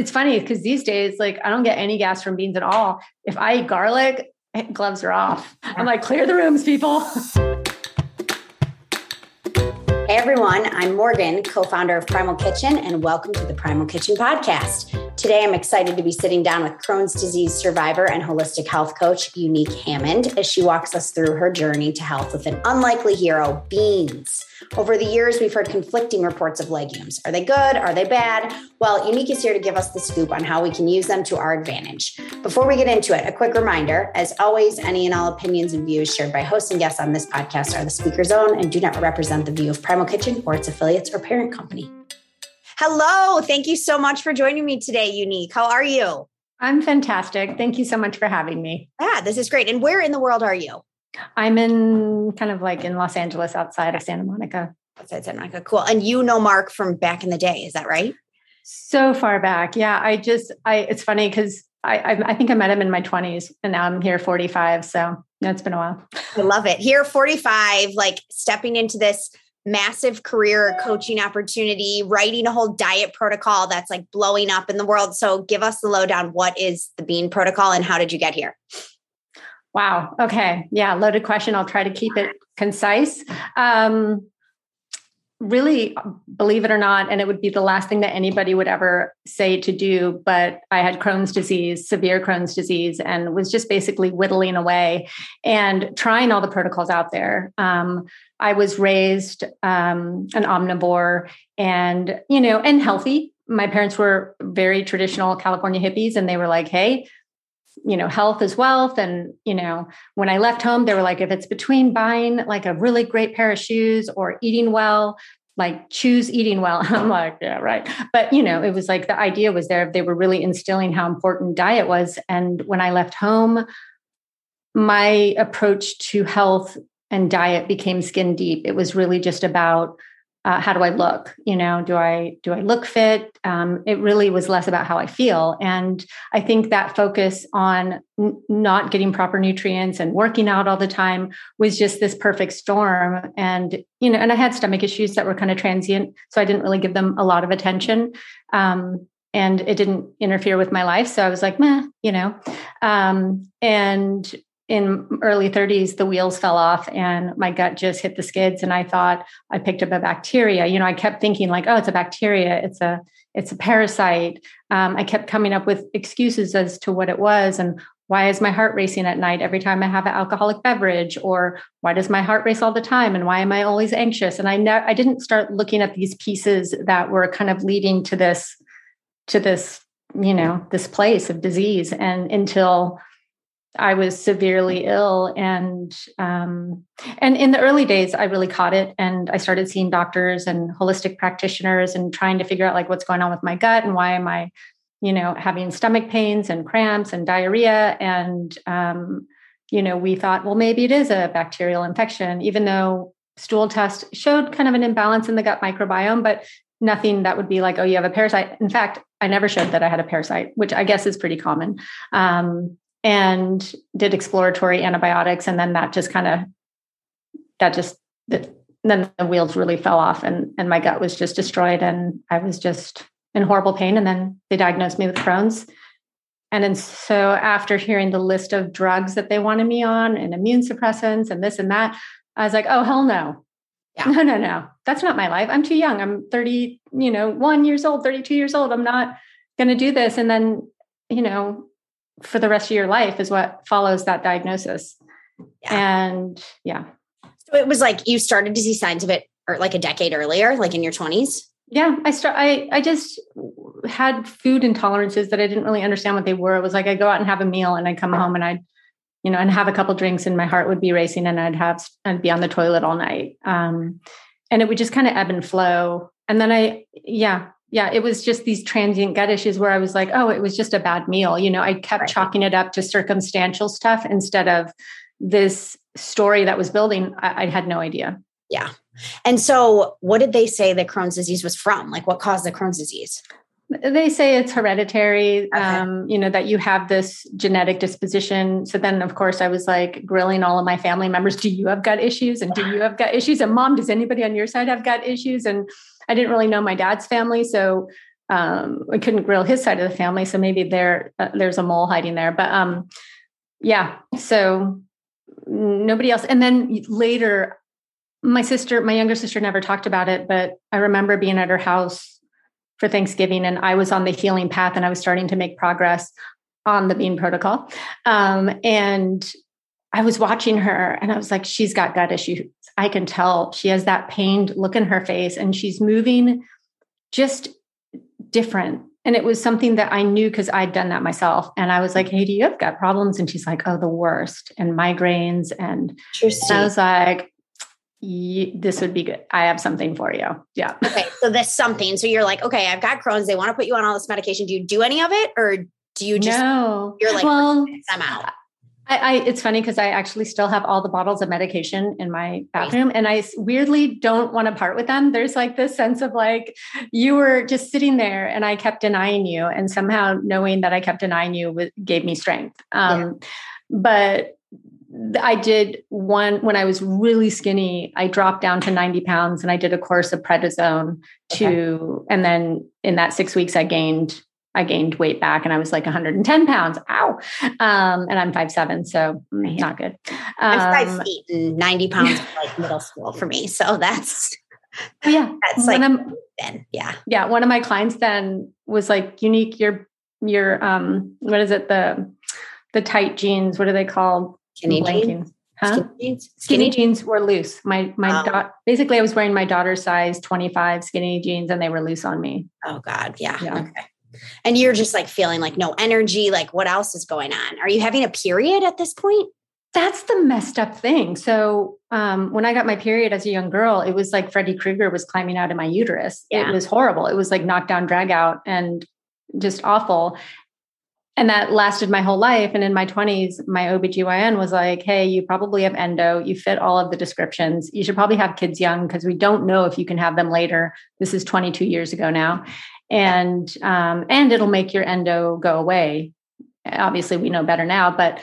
it's funny because these days, like I don't get any gas from beans at all. If I eat garlic, eh, gloves are off. I'm like, clear the rooms, people. Hey everyone, I'm Morgan, co founder of Primal Kitchen, and welcome to the Primal Kitchen podcast. Today, I'm excited to be sitting down with Crohn's disease survivor and holistic health coach, Unique Hammond, as she walks us through her journey to health with an unlikely hero, beans. Over the years, we've heard conflicting reports of legumes. Are they good? Are they bad? Well, Unique is here to give us the scoop on how we can use them to our advantage. Before we get into it, a quick reminder as always, any and all opinions and views shared by hosts and guests on this podcast are the speaker's own and do not represent the view of Primal Kitchen or its affiliates or parent company. Hello. Thank you so much for joining me today, Unique. How are you? I'm fantastic. Thank you so much for having me. Yeah, this is great. And where in the world are you? I'm in kind of like in Los Angeles outside of Santa Monica. Outside Santa Monica. Cool. And you know Mark from back in the day, is that right? So far back. Yeah. I just I it's funny because I, I, I think I met him in my 20s and now I'm here 45. So yeah, it's been a while. I love it. Here 45, like stepping into this massive career coaching opportunity, writing a whole diet protocol that's like blowing up in the world. So give us the lowdown. What is the bean protocol and how did you get here? Wow. Okay. Yeah. Loaded question. I'll try to keep it concise. Um, really, believe it or not, and it would be the last thing that anybody would ever say to do, but I had Crohn's disease, severe Crohn's disease, and was just basically whittling away and trying all the protocols out there. Um, I was raised um, an omnivore and, you know, and healthy. My parents were very traditional California hippies, and they were like, hey, you know, health is wealth. And, you know, when I left home, they were like, if it's between buying like a really great pair of shoes or eating well, like choose eating well. I'm like, yeah, right. But, you know, it was like the idea was there. They were really instilling how important diet was. And when I left home, my approach to health and diet became skin deep. It was really just about uh, how do I look? You know, do I do I look fit? Um, it really was less about how I feel, and I think that focus on n- not getting proper nutrients and working out all the time was just this perfect storm. And you know, and I had stomach issues that were kind of transient, so I didn't really give them a lot of attention. Um, and it didn't interfere with my life, so I was like, meh, you know. Um, and in early 30s the wheels fell off and my gut just hit the skids. And i thought i picked up a bacteria. You know i kept thinking like oh it's a bacteria. It's a it's a parasite. Um, i kept coming up with excuses as to what it was and why is my heart racing at night every time i have an alcoholic beverage? Or why does my heart race all the time? And why am i always anxious? And i ne- i didn't start looking at these pieces that were kind of leading to this to this you know this place of disease. And until I was severely ill, and um, and in the early days, I really caught it, and I started seeing doctors and holistic practitioners, and trying to figure out like what's going on with my gut and why am I, you know, having stomach pains and cramps and diarrhea, and um, you know, we thought, well, maybe it is a bacterial infection, even though stool test showed kind of an imbalance in the gut microbiome, but nothing that would be like, oh, you have a parasite. In fact, I never showed that I had a parasite, which I guess is pretty common. Um, and did exploratory antibiotics and then that just kind of that just then the wheels really fell off and and my gut was just destroyed and i was just in horrible pain and then they diagnosed me with crohn's. And then so after hearing the list of drugs that they wanted me on and immune suppressants and this and that i was like oh hell no. Yeah. no no no. That's not my life. I'm too young. I'm 30 you know one years old 32 years old. I'm not going to do this. And then you know for the rest of your life is what follows that diagnosis. Yeah. And yeah. So it was like you started to see signs of it or like a decade earlier, like in your 20s? Yeah, I start I I just had food intolerances that I didn't really understand what they were. It was like I go out and have a meal and I come home and I'd you know, and have a couple drinks and my heart would be racing and I'd have I'd be on the toilet all night. Um and it would just kind of ebb and flow. And then I yeah, yeah, it was just these transient gut issues where I was like, oh, it was just a bad meal. You know, I kept right. chalking it up to circumstantial stuff instead of this story that was building. I, I had no idea. Yeah. And so, what did they say that Crohn's disease was from? Like, what caused the Crohn's disease? They say it's hereditary, okay. um, you know, that you have this genetic disposition. So then, of course, I was like grilling all of my family members Do you have gut issues? And do you have gut issues? And mom, does anybody on your side have gut issues? And I didn't really know my dad's family. So um, we couldn't grill his side of the family, so maybe there uh, there's a mole hiding there. But um, yeah, so nobody else. And then later, my sister, my younger sister, never talked about it, but I remember being at her house for Thanksgiving, and I was on the healing path, and I was starting to make progress on the Bean Protocol, um, and I was watching her, and I was like, she's got gut issues. I can tell she has that pained look in her face, and she's moving just different. And it was something that I knew because I'd done that myself. And I was like, Hey, do you have gut problems? And she's like, Oh, the worst, and migraines. And, and I was like, this would be good. I have something for you. Yeah. Okay. So this something. So you're like, okay, I've got Crohn's. They want to put you on all this medication. Do you do any of it, or do you just? No. You're like, well, I'm out. I, I, it's funny because I actually still have all the bottles of medication in my bathroom and I weirdly don't want to part with them. There's like this sense of like you were just sitting there and I kept denying you and somehow knowing that I kept denying you gave me strength. Um, yeah. But I did one when I was really skinny. I dropped down to 90 pounds and I did a course of prednisone to, okay. and then in that six weeks, I gained I gained weight back and I was like 110 pounds. Ow. Um, and I'm five seven, so not good. Um, I'm five um, feet and 90 pounds like middle school for me. So that's oh, yeah. That's like I'm, then. Yeah. Yeah. One of my clients then was like, unique, your your um what is it? The the tight jeans, what are they called? Skinny jeans. Huh? Skinny jeans. Skinny, jeans were loose. My my um, da- basically I was wearing my daughter's size 25 skinny jeans and they were loose on me. Oh God. Yeah. yeah. Okay and you're just like feeling like no energy like what else is going on? Are you having a period at this point? That's the messed up thing. So um, when i got my period as a young girl it was like freddy krueger was climbing out of my uterus. Yeah. it was horrible. It was like knockdown drag out and just awful. And that lasted my whole life. And in my 20s my obgyn was like hey you probably have endo. You fit all of the descriptions. You should probably have kids young because we don't know if you can have them later. This is 22 years ago now and um, and it'll make your endo go away. Obviously, we know better now, but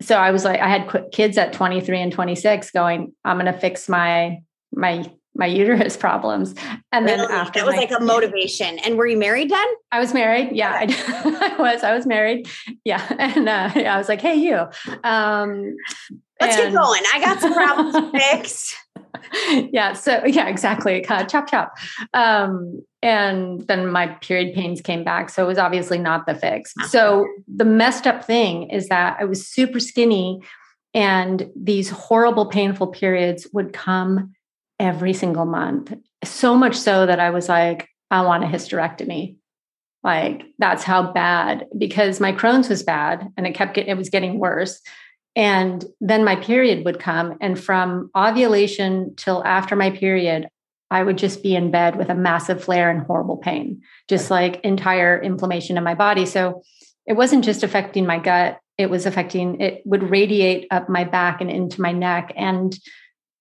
so I was like, I had kids at 23 and 26 going, I'm going to fix my my my uterus problems. And then really? after that was my, like a motivation. And were you married then? I was married. Yeah, I, I, was. I was married. Yeah, and uh, I was like, hey, you. Um, Let's and, get going. I got some problems fixed. yeah. So yeah, exactly. Uh, chop chop. Um, and then my period pains came back. So it was obviously not the fix. So the messed up thing is that I was super skinny and these horrible, painful periods would come every single month. So much so that I was like, I want a hysterectomy. Like that's how bad because my Crohn's was bad and it kept getting, it was getting worse. And then my period would come. And from ovulation till after my period, I would just be in bed with a massive flare and horrible pain, just like entire inflammation in my body. So it wasn't just affecting my gut, it was affecting, it would radiate up my back and into my neck. And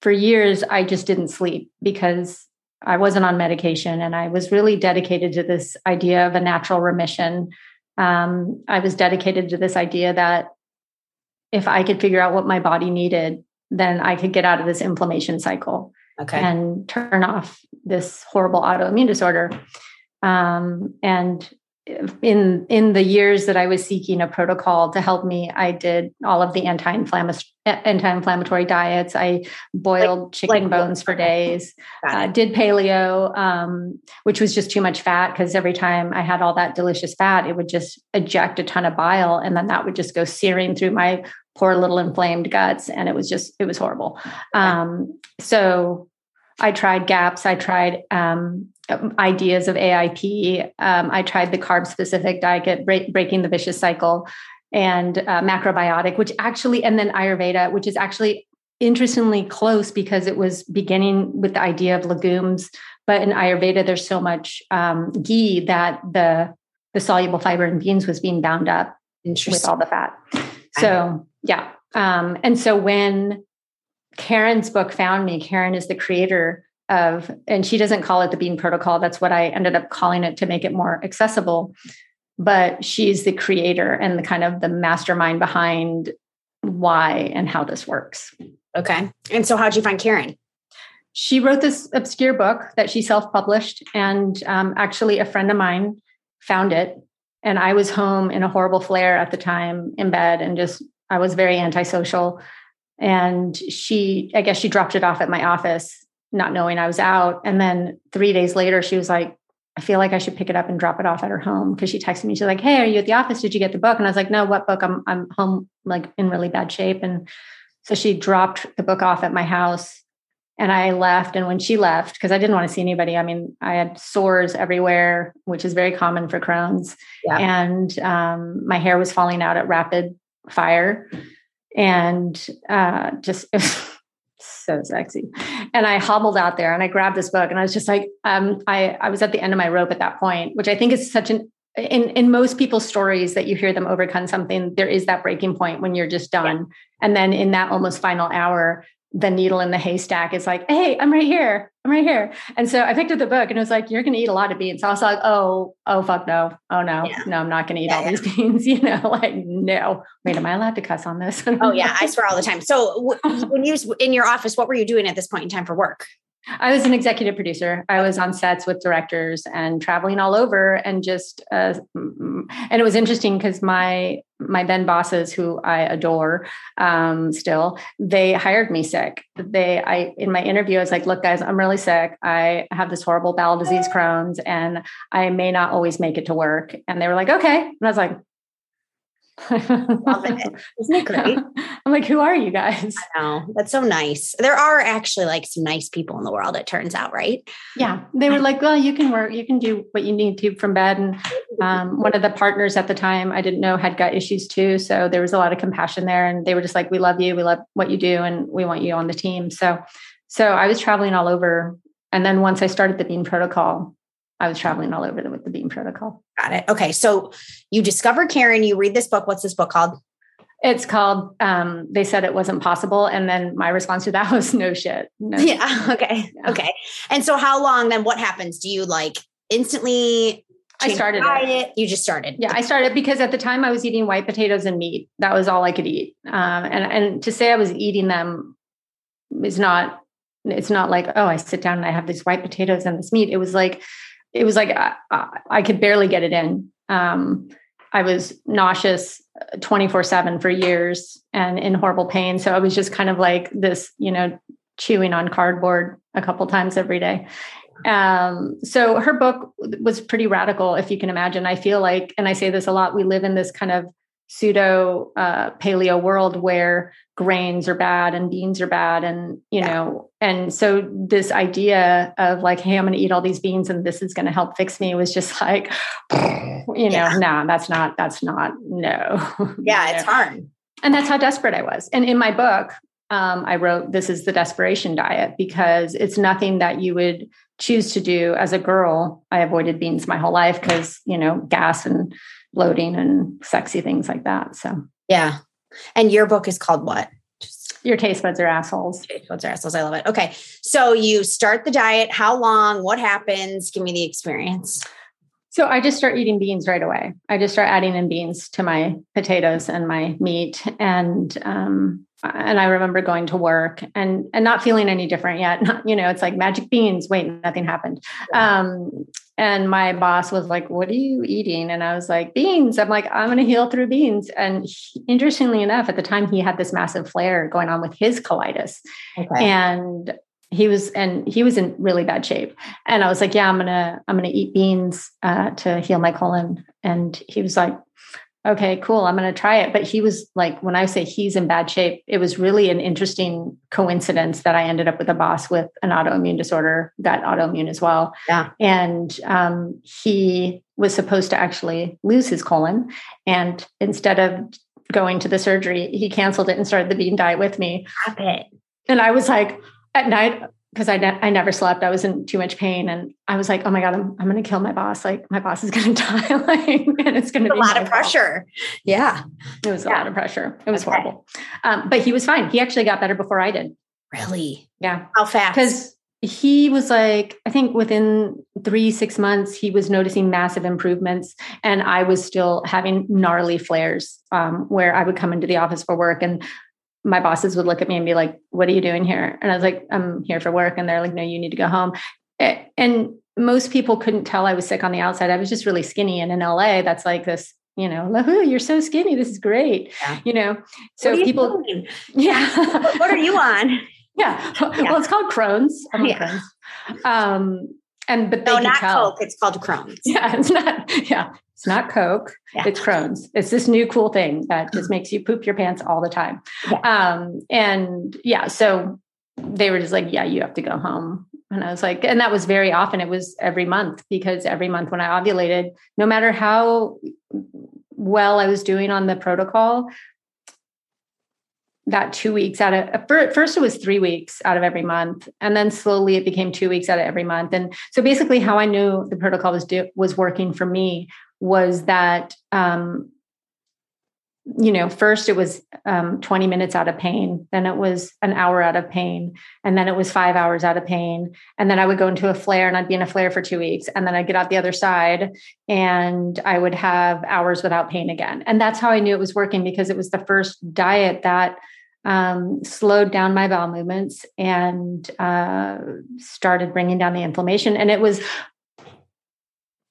for years, I just didn't sleep because I wasn't on medication and I was really dedicated to this idea of a natural remission. Um, I was dedicated to this idea that if I could figure out what my body needed, then I could get out of this inflammation cycle okay. and turn off this horrible autoimmune disorder. Um, and in in the years that I was seeking a protocol to help me, I did all of the anti-inflammatory anti-inflammatory diets. I boiled like, chicken like, bones for days. Uh, did paleo, um, which was just too much fat because every time I had all that delicious fat, it would just eject a ton of bile, and then that would just go searing through my poor little inflamed guts, and it was just it was horrible. Um, so I tried GAPS. I tried um, ideas of AIP. Um, I tried the carb specific diet, break, breaking the vicious cycle, and uh, macrobiotic, which actually, and then Ayurveda, which is actually interestingly close because it was beginning with the idea of legumes. But in Ayurveda, there's so much um, ghee that the the soluble fiber in beans was being bound up with all the fat. So yeah, um, and so when Karen's book found me. Karen is the creator of, and she doesn't call it the Bean Protocol. That's what I ended up calling it to make it more accessible. But she's the creator and the kind of the mastermind behind why and how this works. Okay. And so, how'd you find Karen? she wrote this obscure book that she self-published and um, actually a friend of mine found it and i was home in a horrible flare at the time in bed and just i was very antisocial and she i guess she dropped it off at my office not knowing i was out and then three days later she was like i feel like i should pick it up and drop it off at her home because she texted me she's like hey are you at the office did you get the book and i was like no what book i'm i'm home like in really bad shape and so she dropped the book off at my house and I left. And when she left, because I didn't want to see anybody, I mean, I had sores everywhere, which is very common for Crohn's. Yeah. And um, my hair was falling out at rapid fire. And uh, just so sexy. And I hobbled out there and I grabbed this book and I was just like, um, I, I was at the end of my rope at that point, which I think is such an in in most people's stories that you hear them overcome something there is that breaking point when you're just done yeah. and then in that almost final hour the needle in the haystack is like, hey, I'm right here. I'm right here. And so I picked up the book and it was like, you're going to eat a lot of beans. So I was like, oh, oh, fuck no. Oh, no. Yeah. No, I'm not going to eat yeah, all yeah. these beans. You know, like, no. Wait, am I allowed to cuss on this? oh, yeah. I swear all the time. So when you, in your office, what were you doing at this point in time for work? I was an executive producer. I was on sets with directors and traveling all over, and just uh, and it was interesting because my my then bosses, who I adore um, still, they hired me sick. They I in my interview, I was like, "Look, guys, I'm really sick. I have this horrible bowel disease, Crohn's, and I may not always make it to work." And they were like, "Okay," and I was like, Love it. Isn't it great? I'm like, who are you guys? I know. That's so nice. There are actually like some nice people in the world, it turns out, right? Yeah. They were like, well, you can work, you can do what you need to from bed. And um, one of the partners at the time, I didn't know had gut issues too. So there was a lot of compassion there. And they were just like, we love you. We love what you do. And we want you on the team. So, so I was traveling all over. And then once I started the Bean Protocol, I was traveling all over the, with the Bean Protocol. Got it. Okay. So you discover Karen, you read this book. What's this book called? It's called um, They Said It Wasn't Possible. And then my response to that was no shit. No yeah. Shit. Okay. Yeah. Okay. And so how long then what happens? Do you like instantly I started it. it. You just started. Yeah, I started because at the time I was eating white potatoes and meat. That was all I could eat. Um, and and to say I was eating them is not. It's not like oh I sit down and I have these white potatoes and this meat. It was like it was like I, I could barely get it in. Um, I was nauseous 24 7 for years and in horrible pain. So I was just kind of like this, you know, chewing on cardboard a couple times every day. Um, so her book was pretty radical, if you can imagine. I feel like, and I say this a lot, we live in this kind of pseudo uh, paleo world where grains are bad and beans are bad and you yeah. know and so this idea of like hey i'm going to eat all these beans and this is going to help fix me was just like you know yeah. no nah, that's not that's not no yeah it's hard and that's how desperate i was and in my book um, i wrote this is the desperation diet because it's nothing that you would choose to do as a girl i avoided beans my whole life because you know gas and bloating and sexy things like that. So yeah. And your book is called what? Just your taste buds are assholes. Taste buds are assholes. I love it. Okay. So you start the diet. How long? What happens? Give me the experience. So I just start eating beans right away. I just start adding in beans to my potatoes and my meat, and um, and I remember going to work and and not feeling any different yet. Not, you know, it's like magic beans. Wait, nothing happened. Um, and my boss was like, What are you eating? And I was like, Beans. I'm like, I'm going to heal through beans. And he, interestingly enough, at the time, he had this massive flare going on with his colitis. Okay. And he was and he was in really bad shape and i was like yeah i'm gonna i'm gonna eat beans uh, to heal my colon and he was like okay, cool, I'm going to try it. But he was like, when I say he's in bad shape, it was really an interesting coincidence that I ended up with a boss with an autoimmune disorder, got autoimmune as well. Yeah. And um, he was supposed to actually lose his colon. And instead of going to the surgery, he canceled it and started the bean diet with me. Stop it. And I was like, at night, because I, ne- I never slept. I was in too much pain. And I was like, oh my God, I'm, I'm going to kill my boss. Like my boss is going to die. like, and it's going to be a lot of pressure. Yeah. It was yeah. a lot of pressure. It was okay. horrible. Um, but he was fine. He actually got better before I did. Really? Yeah. How fast? Because he was like, I think within three, six months, he was noticing massive improvements. And I was still having gnarly flares um, where I would come into the office for work and my bosses would look at me and be like, What are you doing here? And I was like, I'm here for work. And they're like, No, you need to go home. And most people couldn't tell I was sick on the outside. I was just really skinny. And in LA, that's like this, you know, you're so skinny. This is great. Yeah. You know, so people, doing? yeah. what are you on? Yeah. yeah. Well, it's called Crohn's. I'm yeah. Crohn's. Um, and but no, not tell. Coke. It's called Crohn's. Yeah, it's not. Yeah, it's not Coke. Yeah. It's Crohn's. It's this new cool thing that just makes you poop your pants all the time. Yeah. Um, and yeah, so they were just like, "Yeah, you have to go home." And I was like, and that was very often. It was every month because every month when I ovulated, no matter how well I was doing on the protocol, that two weeks out of first it was three weeks out of every month and then slowly it became two weeks out of every month and so basically how i knew the protocol was do, was working for me was that um, you know first it was um, 20 minutes out of pain then it was an hour out of pain and then it was five hours out of pain and then i would go into a flare and i'd be in a flare for two weeks and then i'd get out the other side and i would have hours without pain again and that's how i knew it was working because it was the first diet that um, slowed down my bowel movements and uh, started bringing down the inflammation. And it was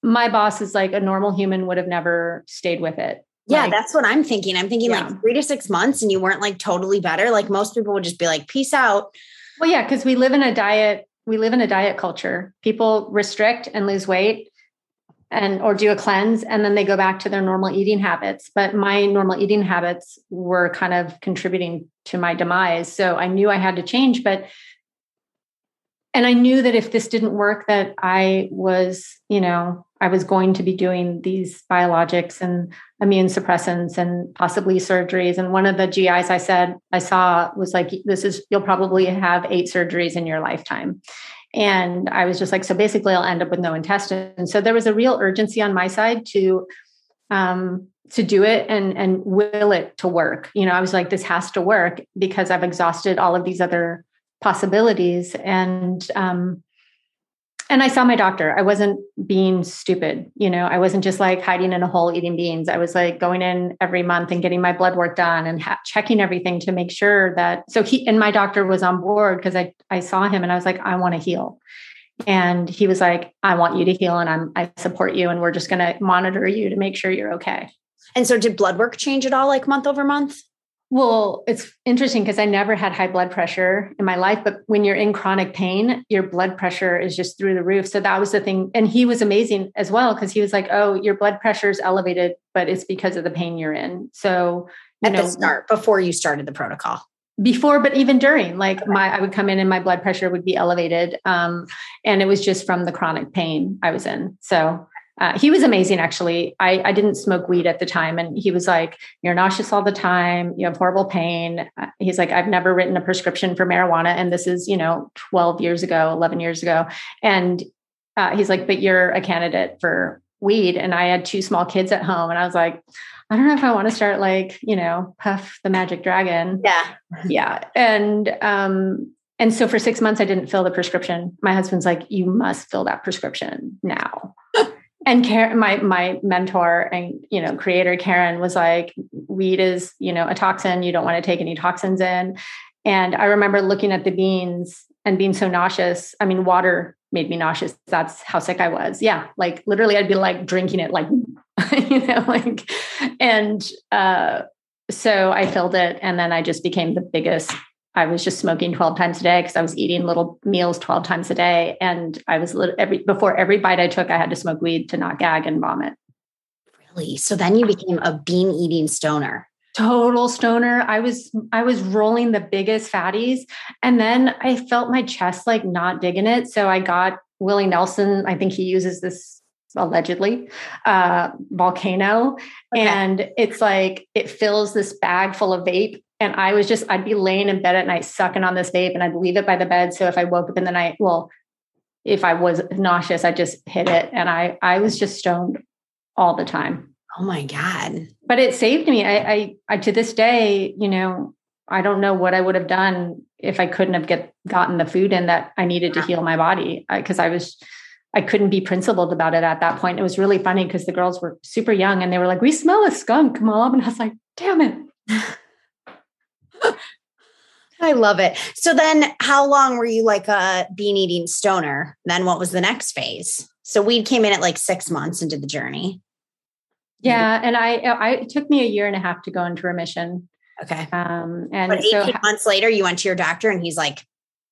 my boss is like a normal human would have never stayed with it. Yeah, like, that's what I'm thinking. I'm thinking yeah. like three to six months and you weren't like totally better. Like most people would just be like, peace out. Well, yeah, because we live in a diet, we live in a diet culture. People restrict and lose weight and or do a cleanse and then they go back to their normal eating habits but my normal eating habits were kind of contributing to my demise so i knew i had to change but and i knew that if this didn't work that i was you know i was going to be doing these biologics and immune suppressants and possibly surgeries and one of the gis i said i saw was like this is you'll probably have eight surgeries in your lifetime and I was just like, so basically, I'll end up with no intestine. So there was a real urgency on my side to um, to do it and and will it to work. You know, I was like, this has to work because I've exhausted all of these other possibilities. And um, and I saw my doctor. I wasn't being stupid. You know, I wasn't just like hiding in a hole eating beans. I was like going in every month and getting my blood work done and ha- checking everything to make sure that. So he and my doctor was on board because I I saw him and I was like, I want to heal. And he was like, I want you to heal and I'm I support you and we're just going to monitor you to make sure you're okay. And so did blood work change at all like month over month? Well, it's interesting because I never had high blood pressure in my life, but when you're in chronic pain, your blood pressure is just through the roof. So that was the thing. And he was amazing as well because he was like, Oh, your blood pressure is elevated, but it's because of the pain you're in. So, at know, the start, before you started the protocol. Before, but even during, like my, I would come in and my blood pressure would be elevated. Um, and it was just from the chronic pain I was in. So uh, he was amazing actually. I, I didn't smoke weed at the time and he was like you're nauseous all the time. You have horrible pain. Uh, he's like i've never written a prescription for marijuana and this is you know 12 years ago 11 years ago. And uh, he's like but you're a candidate for weed. And i had two small kids at home and i was like i don't know if i want to start like you know puff the magic dragon. Yeah. Yeah. And um and so for six months i didn't fill the prescription. My husband's like you must fill that prescription now and Karen, my my mentor and you know creator Karen was like, weed is you know a toxin. You don't want to take any toxins in. And I remember looking at the beans and being so nauseous. I mean, water made me nauseous. That's how sick I was. Yeah, like literally, I'd be like drinking it, like you know, like and uh, so I filled it, and then I just became the biggest I was just smoking 12 times a day because I was eating little meals 12 times a day. And I was every before every bite I took, I had to smoke weed to not gag and vomit. Really? So then you became a bean eating stoner. Total stoner. I was I was rolling the biggest fatties. And then I felt my chest like not digging it. So I got Willie Nelson. I think he uses this allegedly uh volcano okay. and it's like it fills this bag full of vape and I was just, I'd be laying in bed at night sucking on this vape and I'd leave it by the bed. So if I woke up in the night, well, if I was nauseous, I just hit it. And I I was just stoned all the time. Oh my God. But it saved me. I I, I to this day, you know, I don't know what I would have done if I couldn't have get gotten the food in that I needed to heal my body. Because I, I was I couldn't be principled about it at that point. It was really funny because the girls were super young and they were like, We smell a skunk, mom. And I was like, damn it. I love it. So then how long were you like a bean eating stoner? Then what was the next phase? So we came in at like six months into the journey. Yeah. And I, I, it took me a year and a half to go into remission. Okay. Um, and but 18 so, months later, you went to your doctor and he's like,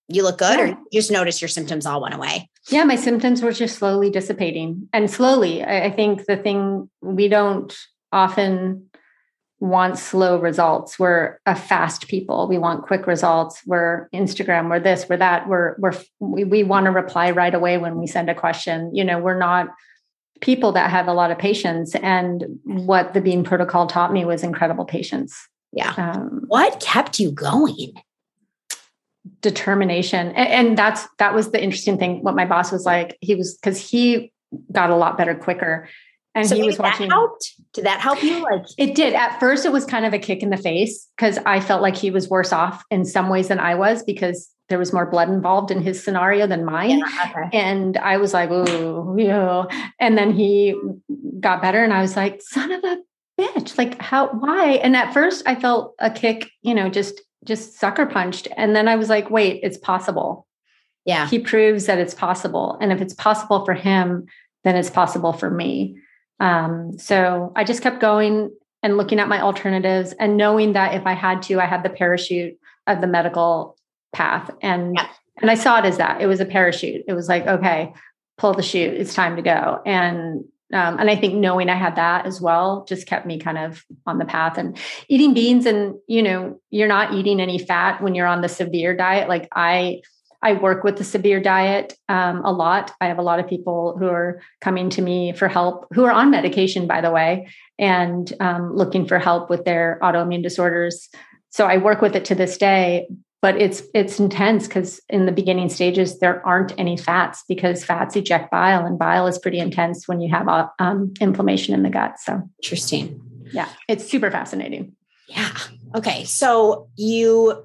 you look good, yeah. or you just noticed your symptoms all went away? Yeah, my symptoms were just slowly dissipating. And slowly, I, I think the thing we don't often want slow results. We're a fast people. We want quick results. We're Instagram, we're this, we're that. We're we're we, we want to reply right away when we send a question. You know, we're not people that have a lot of patience. And what the Bean Protocol taught me was incredible patience. Yeah. Um, what kept you going? Determination. And, and that's that was the interesting thing. What my boss was like, he was because he got a lot better quicker and so he was watching. That helped? Did that help you? Like it did. At first, it was kind of a kick in the face because I felt like he was worse off in some ways than I was because there was more blood involved in his scenario than mine. Yeah, okay. And I was like, oh, yeah. And then he got better, and I was like, son of a bitch, like how? Why? And at first, I felt a kick, you know, just just sucker punched, and then I was like, wait, it's possible. Yeah, he proves that it's possible, and if it's possible for him, then it's possible for me. Um, so I just kept going and looking at my alternatives and knowing that if I had to, I had the parachute of the medical path. And yeah. and I saw it as that. It was a parachute. It was like, okay, pull the chute. It's time to go. And um, and I think knowing I had that as well just kept me kind of on the path and eating beans and you know you're not eating any fat when you're on the severe diet like I I work with the severe diet um, a lot. I have a lot of people who are coming to me for help, who are on medication, by the way, and um, looking for help with their autoimmune disorders. So I work with it to this day, but it's it's intense because in the beginning stages there aren't any fats because fats eject bile, and bile is pretty intense when you have uh, um, inflammation in the gut. So interesting. Yeah, it's super fascinating. Yeah. Okay. So you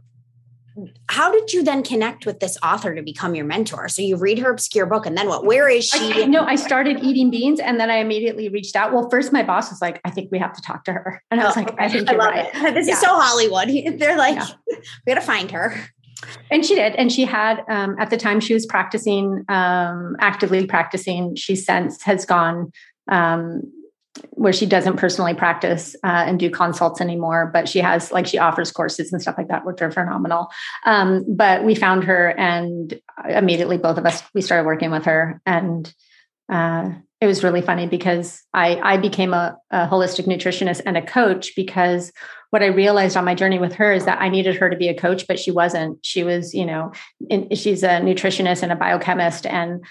how did you then connect with this author to become your mentor? So you read her obscure book and then what? Where is she? I, no, I started eating beans and then I immediately reached out. Well, first my boss was like, I think we have to talk to her. And I was oh, like, I think you're I right. It. This yeah. is so Hollywood. They're like, yeah. we got to find her. And she did. And she had, um, at the time she was practicing, um, actively practicing, she since has gone um, where she doesn't personally practice uh, and do consults anymore, but she has like she offers courses and stuff like that, which are phenomenal. Um, but we found her, and immediately both of us we started working with her, and uh, it was really funny because I I became a, a holistic nutritionist and a coach because what I realized on my journey with her is that I needed her to be a coach, but she wasn't. She was, you know, in, she's a nutritionist and a biochemist, and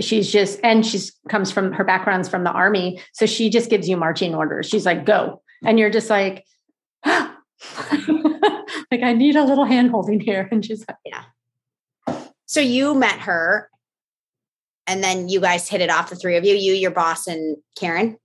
she's just and she's comes from her background's from the army. So she just gives you marching orders. She's like go. And you're just like like i need a little hand holding here. And she's like yeah. So you met her and then you guys hit it off the three of you you your boss and karen?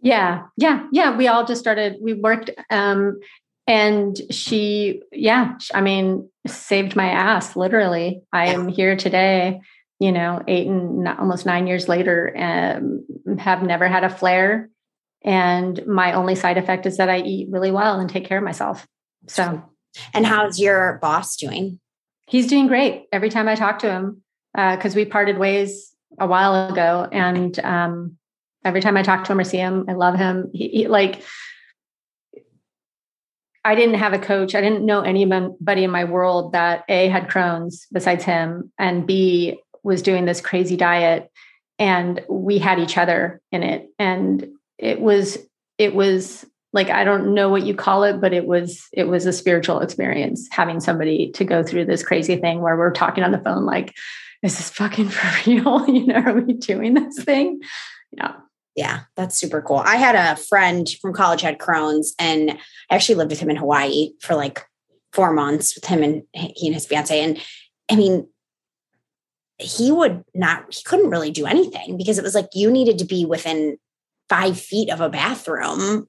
Yeah yeah yeah. We all just started we worked um and she yeah i mean saved my ass literally. I am here today you know, eight and almost nine years later, um, have never had a flare. And my only side effect is that I eat really well and take care of myself. So, and how's your boss doing? He's doing great. Every time I talk to him, because uh, we parted ways a while ago, and um, every time I talk to him or see him, I love him. He, he, like, I didn't have a coach. I didn't know anybody in my world that A had Crohn's besides him, and B was doing this crazy diet and we had each other in it. And it was it was like i don't know what you call it but it was it was a spiritual experience having somebody to go through this crazy thing where we're talking on the phone like is this fucking for real you know are we doing this thing? Yeah. Yeah that's super cool. I had a friend from college had crohn's and i actually lived with him in hawaii for like four months with him and he and his fiance. And i mean he would not, he couldn't really do anything because it was like you needed to be within five feet of a bathroom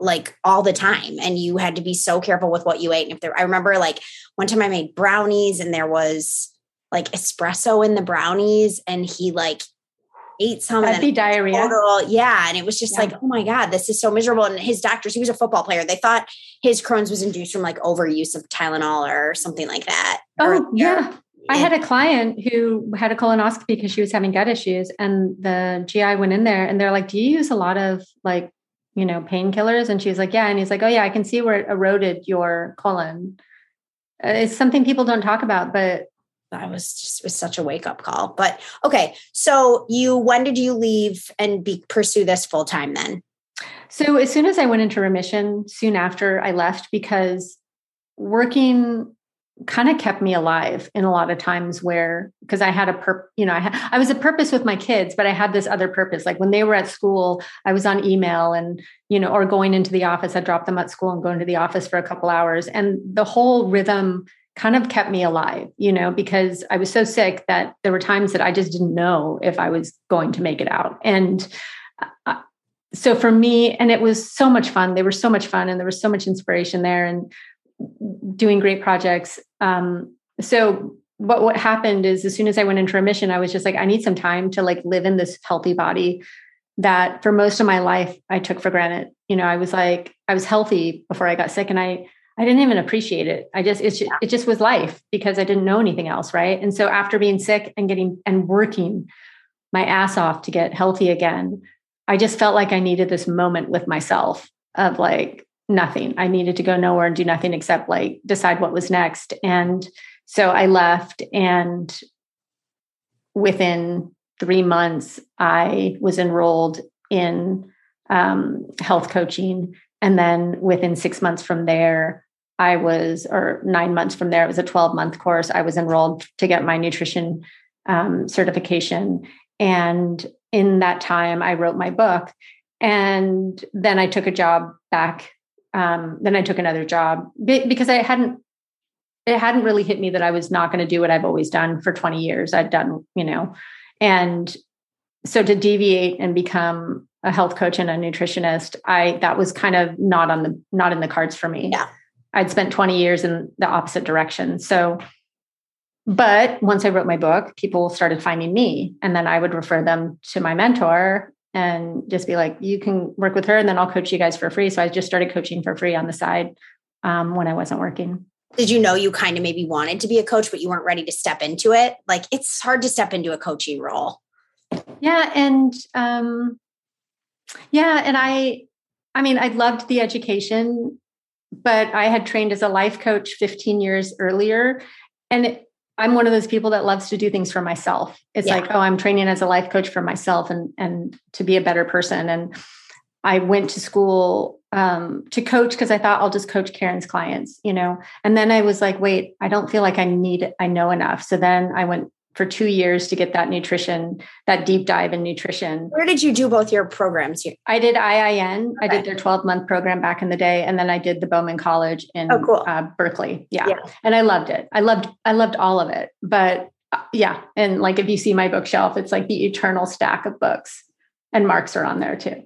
like all the time and you had to be so careful with what you ate and if there i remember like one time i made brownies and there was like espresso in the brownies and he like ate some. That'd diarrhea. Total, yeah. And it was just yeah. like, oh my God, this is so miserable. And his doctors, he was a football player. They thought his Crohn's was induced from like overuse of Tylenol or something like that. Oh, yeah. I had a client who had a colonoscopy because she was having gut issues, and the GI went in there and they're like, Do you use a lot of like, you know, painkillers? And she was like, Yeah. And he's like, Oh, yeah, I can see where it eroded your colon. Uh, it's something people don't talk about, but I was just was such a wake up call. But okay, so you when did you leave and be pursue this full time then? So as soon as I went into remission, soon after I left because working kind of kept me alive in a lot of times where because I had a pur you know I I was a purpose with my kids but I had this other purpose. Like when they were at school I was on email and you know or going into the office I dropped them at school and going to the office for a couple hours. And the whole rhythm kind of kept me alive you know because I was so sick that there were times that I just didn't know if I was going to make it out. And uh, so for me and it was so much fun. They were so much fun and there was so much inspiration there and doing great projects. Um, so what what happened is as soon as I went into remission, I was just like, I need some time to like live in this healthy body that for most of my life I took for granted. You know, I was like, I was healthy before I got sick and I I didn't even appreciate it. I just it, it just was life because I didn't know anything else, right? And so after being sick and getting and working my ass off to get healthy again, I just felt like I needed this moment with myself of like nothing. I needed to go nowhere and do nothing except like decide what was next. And so I left, and within three months, I was enrolled in um, health coaching. And then within six months from there, I was, or nine months from there, it was a 12 month course. I was enrolled to get my nutrition um, certification. And in that time, I wrote my book. And then I took a job back um, then I took another job because I hadn't it hadn't really hit me that I was not going to do what I've always done for 20 years. I'd done, you know, and so to deviate and become a health coach and a nutritionist, I that was kind of not on the not in the cards for me. Yeah. I'd spent 20 years in the opposite direction. So but once I wrote my book, people started finding me and then I would refer them to my mentor and just be like, you can work with her and then I'll coach you guys for free. So I just started coaching for free on the side um, when I wasn't working. Did you know you kind of maybe wanted to be a coach, but you weren't ready to step into it? Like it's hard to step into a coaching role. Yeah. And um, yeah. And I, I mean, I loved the education, but I had trained as a life coach 15 years earlier. And it, I'm one of those people that loves to do things for myself. It's yeah. like, oh, I'm training as a life coach for myself and and to be a better person. And I went to school um, to coach because I thought I'll just coach Karen's clients, you know. And then I was like, wait, I don't feel like I need I know enough. So then I went for two years to get that nutrition, that deep dive in nutrition. Where did you do both your programs? I did IIN. Okay. I did their 12 month program back in the day. And then I did the Bauman College in oh, cool. uh, Berkeley. Yeah. yeah. And I loved it. I loved, I loved all of it. But uh, yeah. And like, if you see my bookshelf, it's like the eternal stack of books and marks are on there too.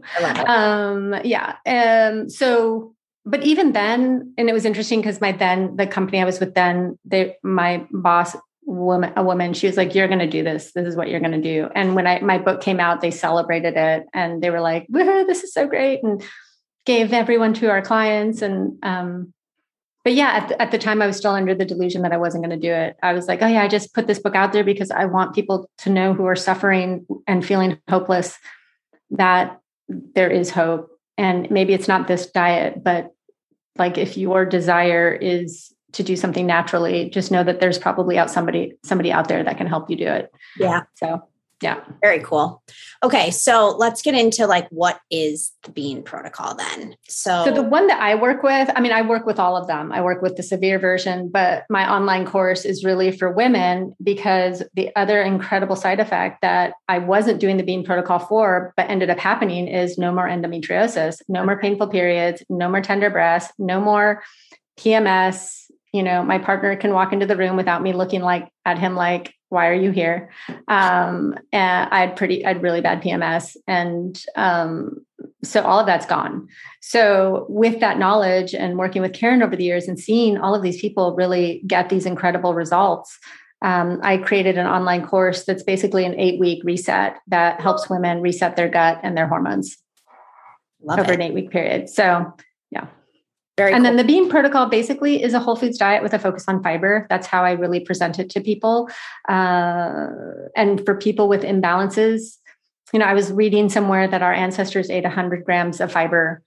Um, yeah. Um, so, but even then, and it was interesting because my then the company I was with then, they my boss woman a woman she was like you're going to do this. This is what you're going to do. And when i my book came out they celebrated it and they were like this is so great and gave everyone to our clients. And um but yeah at the, at the time i was still under the delusion that i wasn't going to do it. I was like oh yeah i just put this book out there because i want people to know who are suffering and feeling hopeless that there is hope. And maybe it's not this diet but like if your desire is to do something naturally, just know that there's probably out somebody somebody out there that can help you do it. Yeah. So yeah. Very cool. Okay, so let's get into like what is the bean protocol then. So So the one that I work with, I mean I work with all of them. I work with the severe version, but my online course is really for women because the other incredible side effect that I wasn't doing the bean protocol for but ended up happening is no more endometriosis, no more painful periods, no more tender breasts, no more PMS, you know my partner can walk into the room without me looking like at him like why are you here um and i had pretty i had really bad pms and um so all of that's gone so with that knowledge and working with karen over the years and seeing all of these people really get these incredible results um, I created an online course that's basically an eight week reset that helps women reset their gut and their hormones Love over it. an eight week period. So. Very and cool. then the bean protocol basically is a whole foods diet with a focus on fiber. That's how I really present it to people. Uh, and for people with imbalances, you know, I was reading somewhere that our ancestors ate 100 grams of fiber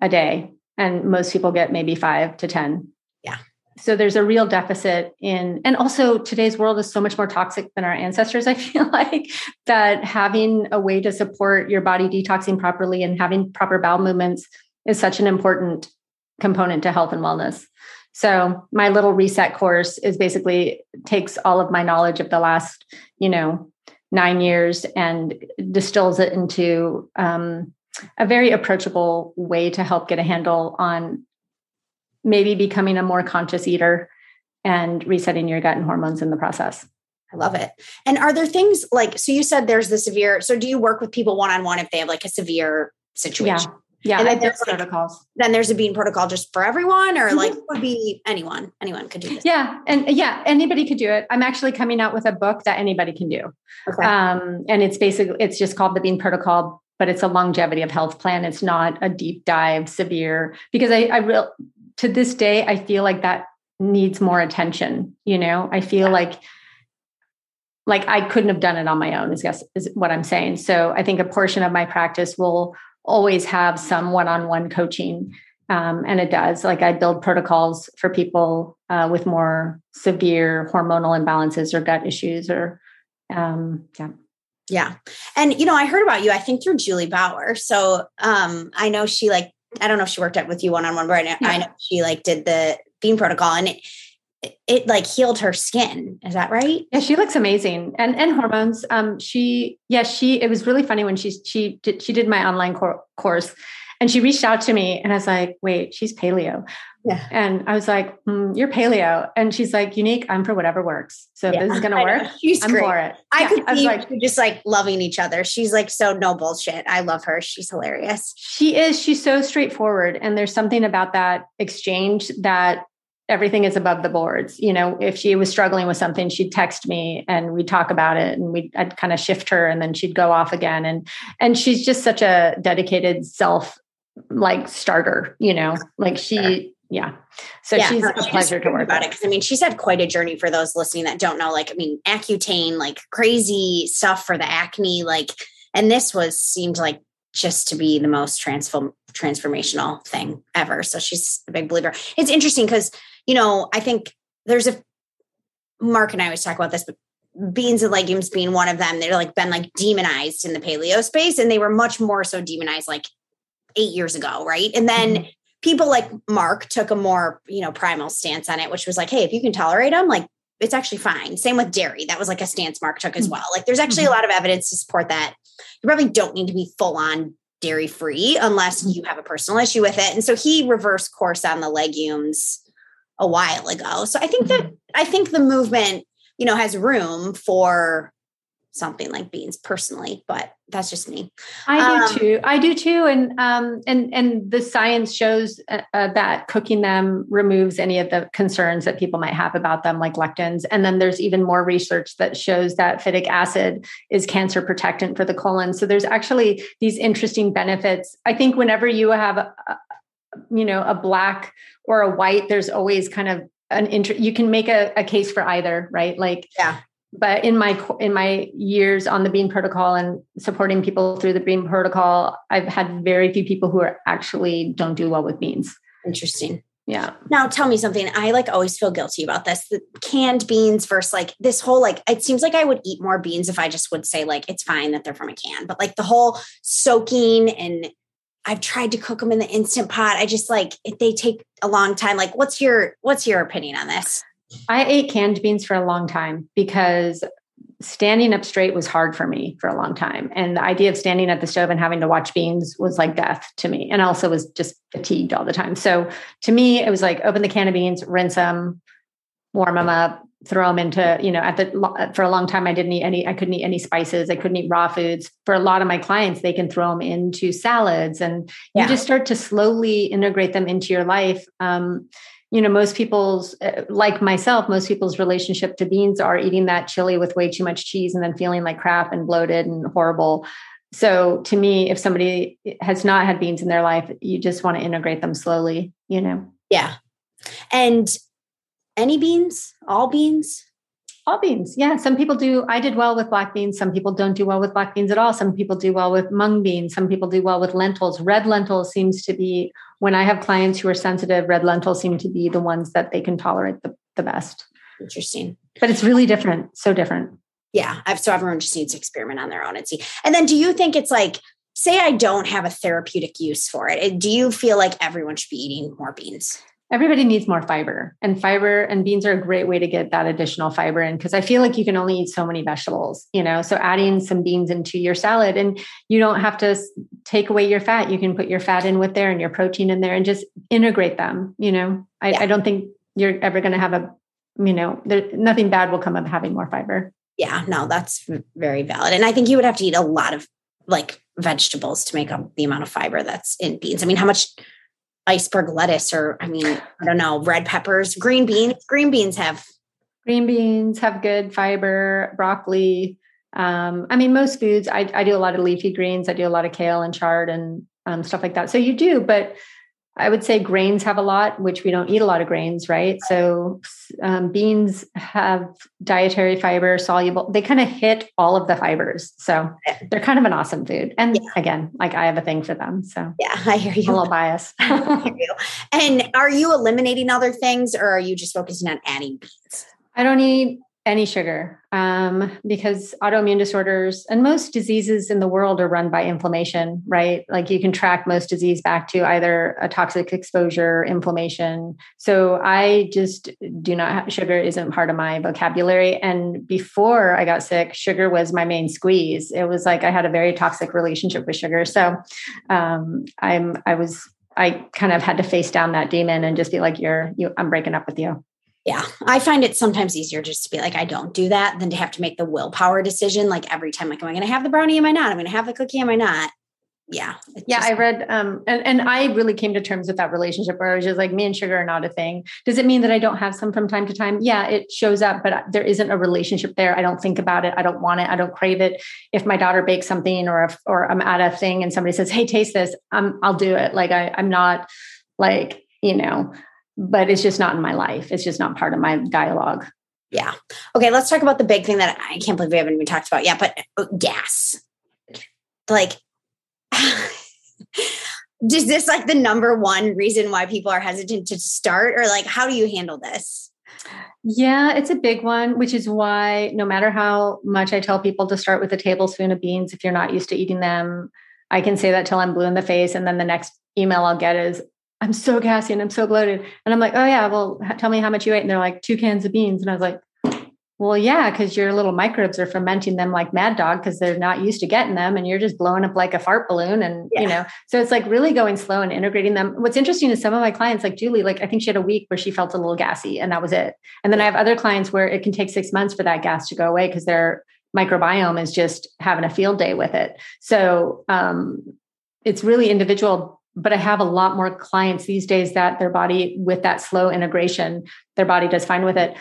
a day, and most people get maybe five to 10. Yeah. So there's a real deficit in, and also today's world is so much more toxic than our ancestors. I feel like that having a way to support your body detoxing properly and having proper bowel movements is such an important component to health and wellness. So my little reset course is basically takes all of my knowledge of the last, you know, nine years and distills it into um, a very approachable way to help get a handle on maybe becoming a more conscious eater and resetting your gut and hormones in the process. I love it. And are there things like, so you said there's the severe, so do you work with people one on one if they have like a severe situation? Yeah. Yeah, and then there's like, protocols. Then there's a bean protocol just for everyone, or mm-hmm. like would be anyone. Anyone could do this. Yeah, and yeah, anybody could do it. I'm actually coming out with a book that anybody can do. Okay. Um, and it's basically it's just called the Bean Protocol, but it's a longevity of health plan. It's not a deep dive, severe because I, I real to this day I feel like that needs more attention. You know, I feel yeah. like like I couldn't have done it on my own. Is guess is what I'm saying. So I think a portion of my practice will always have some one-on-one coaching um, and it does. Like i build protocols for people uh, with more severe hormonal imbalances or gut issues or um, yeah. Yeah. And you know i heard about you. I think through Juli Bauer. So um, i know she like i don't know if she worked out with you one-on-one but I know, yeah. I know she like did the bean protocol. And it, it like healed her skin. Is that right? Yeah, she looks amazing, and and hormones. Um, she yeah, she. It was really funny when she she did she did my online cor- course, and she reached out to me, and I was like, wait, she's paleo. Yeah. And I was like, mm, you're paleo. And she's like, unique, I'm for whatever works. So yeah, this is going to work. She's I'm great. for it. I yeah, could I see like, just like loving each other. She's like so no bullshit. I love her. She's hilarious. She is. She's so straightforward. And there's something about that exchange that everything is above the boards. You know, if she was struggling with something, she'd text me and we'd talk about it and we'd I'd kind of shift her and then she'd go off again. And and she's just such a dedicated self like starter, you know, like she yeah. So yeah, she's a pleasure to work about it. Cause I mean, she's had quite a journey for those listening that don't know. Like, I mean, Accutane, like crazy stuff for the acne, like, and this was seemed like just to be the most transform transformational thing ever. So she's a big believer. It's interesting because you know, I think there's a Mark and I always talk about this, but beans and legumes being one of them, they're like been like demonized in the paleo space, and they were much more so demonized like eight years ago, right? And then mm-hmm. people like Mark took a more, you know, primal stance on it, which was like, hey, if you can tolerate them, like it's actually fine. Same with dairy. That was like a stance Mark took as mm-hmm. well. Like there's actually mm-hmm. a lot of evidence to support that. You probably don't need to be full on dairy free unless mm-hmm. you have a personal issue with it. And so he reversed course on the legumes a while ago. So I think that mm-hmm. I think the movement, you know, has room for something like beans personally, but that's just me. I um, do too. I do too. And um, and and the science shows uh, uh, that cooking them removes any of the concerns that people might have about them, like lectins. And then there's even more research that shows that phytic acid is cancer protectant for the colon. So there's actually these interesting benefits. I think whenever you have a, you know a black or a white there's always kind of an inter you can make a, a case for either right? Like yeah. but in my in my years on the bean protocol and supporting people through the bean protocol i've had very few people who are actually don't do well with beans. Interesting. Yeah. Now tell me something. I like always feel guilty about this. The canned beans versus like this whole like it seems like i would eat more beans if i just would say like it's fine that they're from a can but like the whole soaking and I've tried to cook them in the instant pot. I just like they take a long time. Like, what's your what's your opinion on this? I ate canned beans for a long time because standing up straight was hard for me for a long time. And the idea of standing at the stove and having to watch beans was like death to me. And also was just fatigued all the time. So to me, it was like open the can of beans, rinse them, warm them up, throw them into you know at the for a long time i didn't eat any i couldn't eat any spices i couldn't eat raw foods for a lot of my clients they can throw them into salads and yeah. you just start to slowly integrate them into your life um, you know, most people's, uh, like myself, most people's relationship to beans are eating that chili with way too much cheese and then feeling like crap and bloated and horrible. So to me, if somebody has not had beans in their life, you just want to integrate them slowly, you know? Yeah. And any beans, all beans? All beans. Yeah. Some people do. I did well with black beans. Some people don't do well with black beans at all. Some people do well with mung beans. Some people do well with lentils. Red lentils seems to be, when I have clients who are sensitive, red lentils seem to be the ones that they can tolerate the, the best. Interesting. But it's really different. So different. Yeah. So everyone just needs to experiment on their own and see. And then do you think it's like, say I don't have a therapeutic use for it, do you feel like everyone should be eating more beans? Everybody needs more fiber and fiber and beans are a great way to get that additional fiber in because i feel like you can only eat so many vegetables you know? So adding some beans into your salad and you don't have to take away your fat. You can put your fat in with there and your protein in there and just integrate them you know? I, yeah. I don't think you're ever going to have a you know there, nothing bad will come of having more fiber. Yeah no that's very valid and i think you would have to eat a lot of like vegetables to make up the amount of fiber that's in beans. I mean how much iceberg lettuce or I mean, I don't know, red peppers, green beans. Green beans have green beans have good fiber, broccoli. Um, I mean, most foods, I, I do a lot of leafy greens. I do a lot of kale and chard and um, stuff like that. So you do, but I would say grains have a lot, which we don't eat a lot of grains, right? So um, beans have dietary fiber, soluble. They kind of hit all of the fibers, so they're kind of an awesome food. And yeah. again, like I have a thing for them. So yeah, I hear you. A little bias. and are you eliminating other things, or are you just focusing on adding beans? I don't eat any sugar um, because autoimmune disorders and most diseases in the world are run by inflammation, right? Like you can track most disease back to either a toxic exposure, inflammation. So I just do not have sugar isn't part of my vocabulary. And before I got sick, sugar was my main squeeze. It was like I had a very toxic relationship with sugar. So um, I'm I was I kind of had to face down that demon and just be like, "You're you. I'm breaking up with you." Yeah, I find it sometimes easier just to be like, I don't do that than to have to make the willpower decision. Like every time, like, am I going to have the brownie? Am I not? I'm going to have the cookie? Am I not? Yeah. Yeah. Just, I read, um, and, and I really came to terms with that relationship where I was just like, me and sugar are not a thing. Does it mean that I don't have some from time to time? Yeah, it shows up, but there isn't a relationship there. I don't think about it. I don't want it. I don't crave it. If my daughter bakes something or if, or I'm at a thing and somebody says, Hey, taste this, um, I'll do it. Like I, I'm not like, you know, but it's just not in my life. It's just not part of my dialogue. Yeah. Okay. Let's talk about the big thing that I can't believe we haven't even talked about yet, but uh, gas. Like, is this like the number one reason why people are hesitant to start, or like, how do you handle this? Yeah, it's a big one, which is why no matter how much I tell people to start with a tablespoon of beans, if you're not used to eating them, I can say that till I'm blue in the face. And then the next email I'll get is, I'm so gassy and I'm so bloated. And I'm like, oh yeah, well, tell me how much you ate. And they're like, two cans of beans. And I was like, well, yeah, because your little microbes are fermenting them like mad dog because they're not used to getting them, and you're just blowing up like a fart balloon. And yeah. you know, so it's like really going slow and integrating them. What's interesting is some of my clients, like Juli, like I think she had a week where she felt a little gassy, and that was it. And then I have other clients where it can take six months for that gas to go away because their microbiome is just having a field day with it. So um, it's really individual but I have a lot more clients these days that their body, with that slow integration, their body does fine with it.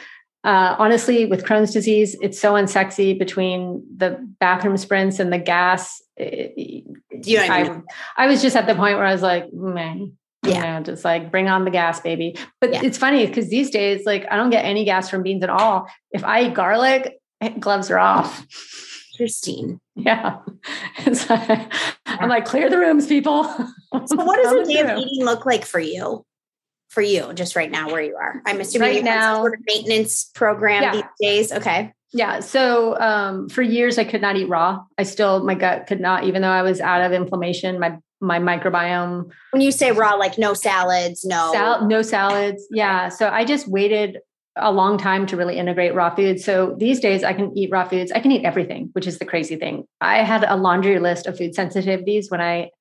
Uh, honestly, with Crohn's disease, it's so unsexy between the bathroom sprints and the gas. you know I, I, was just at the point where I was like, man, yeah, you know, just like bring on the gas, baby. But yeah. it's funny because these days, like, I don't get any gas from beans at all. If I eat garlic, gloves are off. Interesting. Yeah. I'm like, clear the rooms, people. so what does a day of eating look like for you? For you, just right now where you are. I'm assuming right you now, sort of maintenance program yeah. these days. Okay. Yeah. So um, for years I could not eat raw. I still my gut could not, even though I was out of inflammation, my my microbiome. When you say raw, like no salads, no sal- no salads. Yeah. So I just waited a long time to really integrate raw foods. So these days I can eat raw foods. I can eat everything, which is the crazy thing. I had a laundry list of food sensitivities when I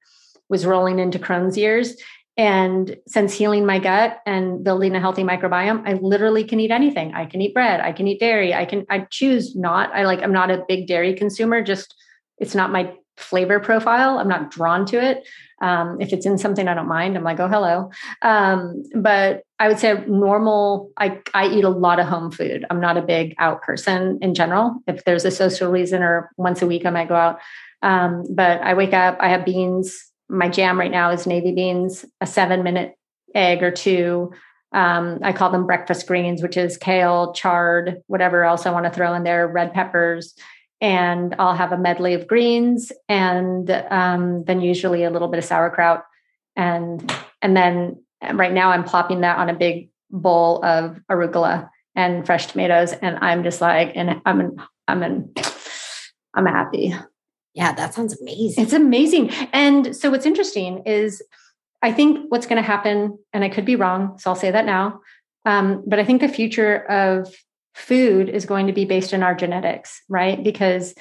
was rolling into Crohn's years. And since healing my gut and building a healthy microbiome, I literally can eat anything. I can eat bread, I can eat dairy, I can I choose not. I like I'm not a big dairy consumer, just it's not my flavor profile. I'm not drawn to it. Um, if it's in something I don't mind, I'm like, oh, hello. Um, but I would say normal, I, I eat a lot of home food. I'm not a big out person in general. If there's a social reason or once a week, I might go out. Um, but I wake up, I have beans. My jam right now is navy beans, a seven minute egg or two. Um, I call them breakfast greens, which is kale, chard, whatever else I want to throw in there, red peppers, and I'll have a medley of greens and um, then usually a little bit of sauerkraut and and then right now I'm plopping that on a big bowl of arugula and fresh tomatoes and I'm just like and I'm in, I'm in I'm happy. Yeah, that sounds amazing. It's amazing. And so what's interesting is I think what's going to happen, and I could be wrong, so I'll say that now. Um, but I think the future of food is going to be based on our genetics, right? Because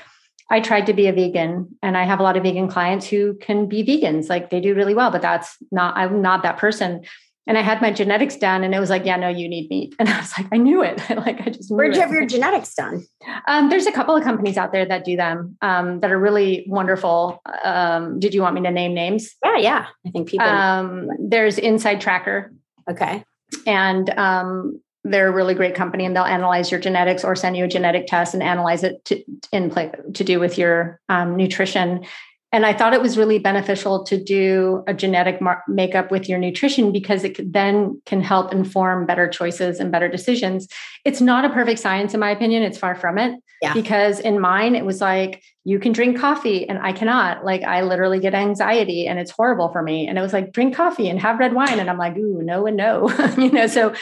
I tried to be a vegan and I have a lot of vegan clients who can be vegans. Like they do really well, but that's not, I'm not that person. And I had my genetics done and it was like, yeah, no, you need meat. And I was like, I knew it. like I just Where'd you it. have your genetics done? Um, there's a couple of companies out there that do them um, that are really wonderful. Um, did you want me to name names? Yeah, yeah. I think people. Um, there's InsideTracker. Okay. And um, they're a really great company and they'll analyze your genetics or send you a genetic test and analyze it to in play to do with your um, nutrition. And i thought it was really beneficial to do a genetic mar- makeup with your nutrition because it then can help inform better choices and better decisions. It's not a perfect science in my opinion it's far from it. Yeah. because in mine it was like you can drink coffee and i cannot. Like i literally get anxiety and it's horrible for me. And it was like drink coffee and have red wine. And i'm like ooh no and no. You know so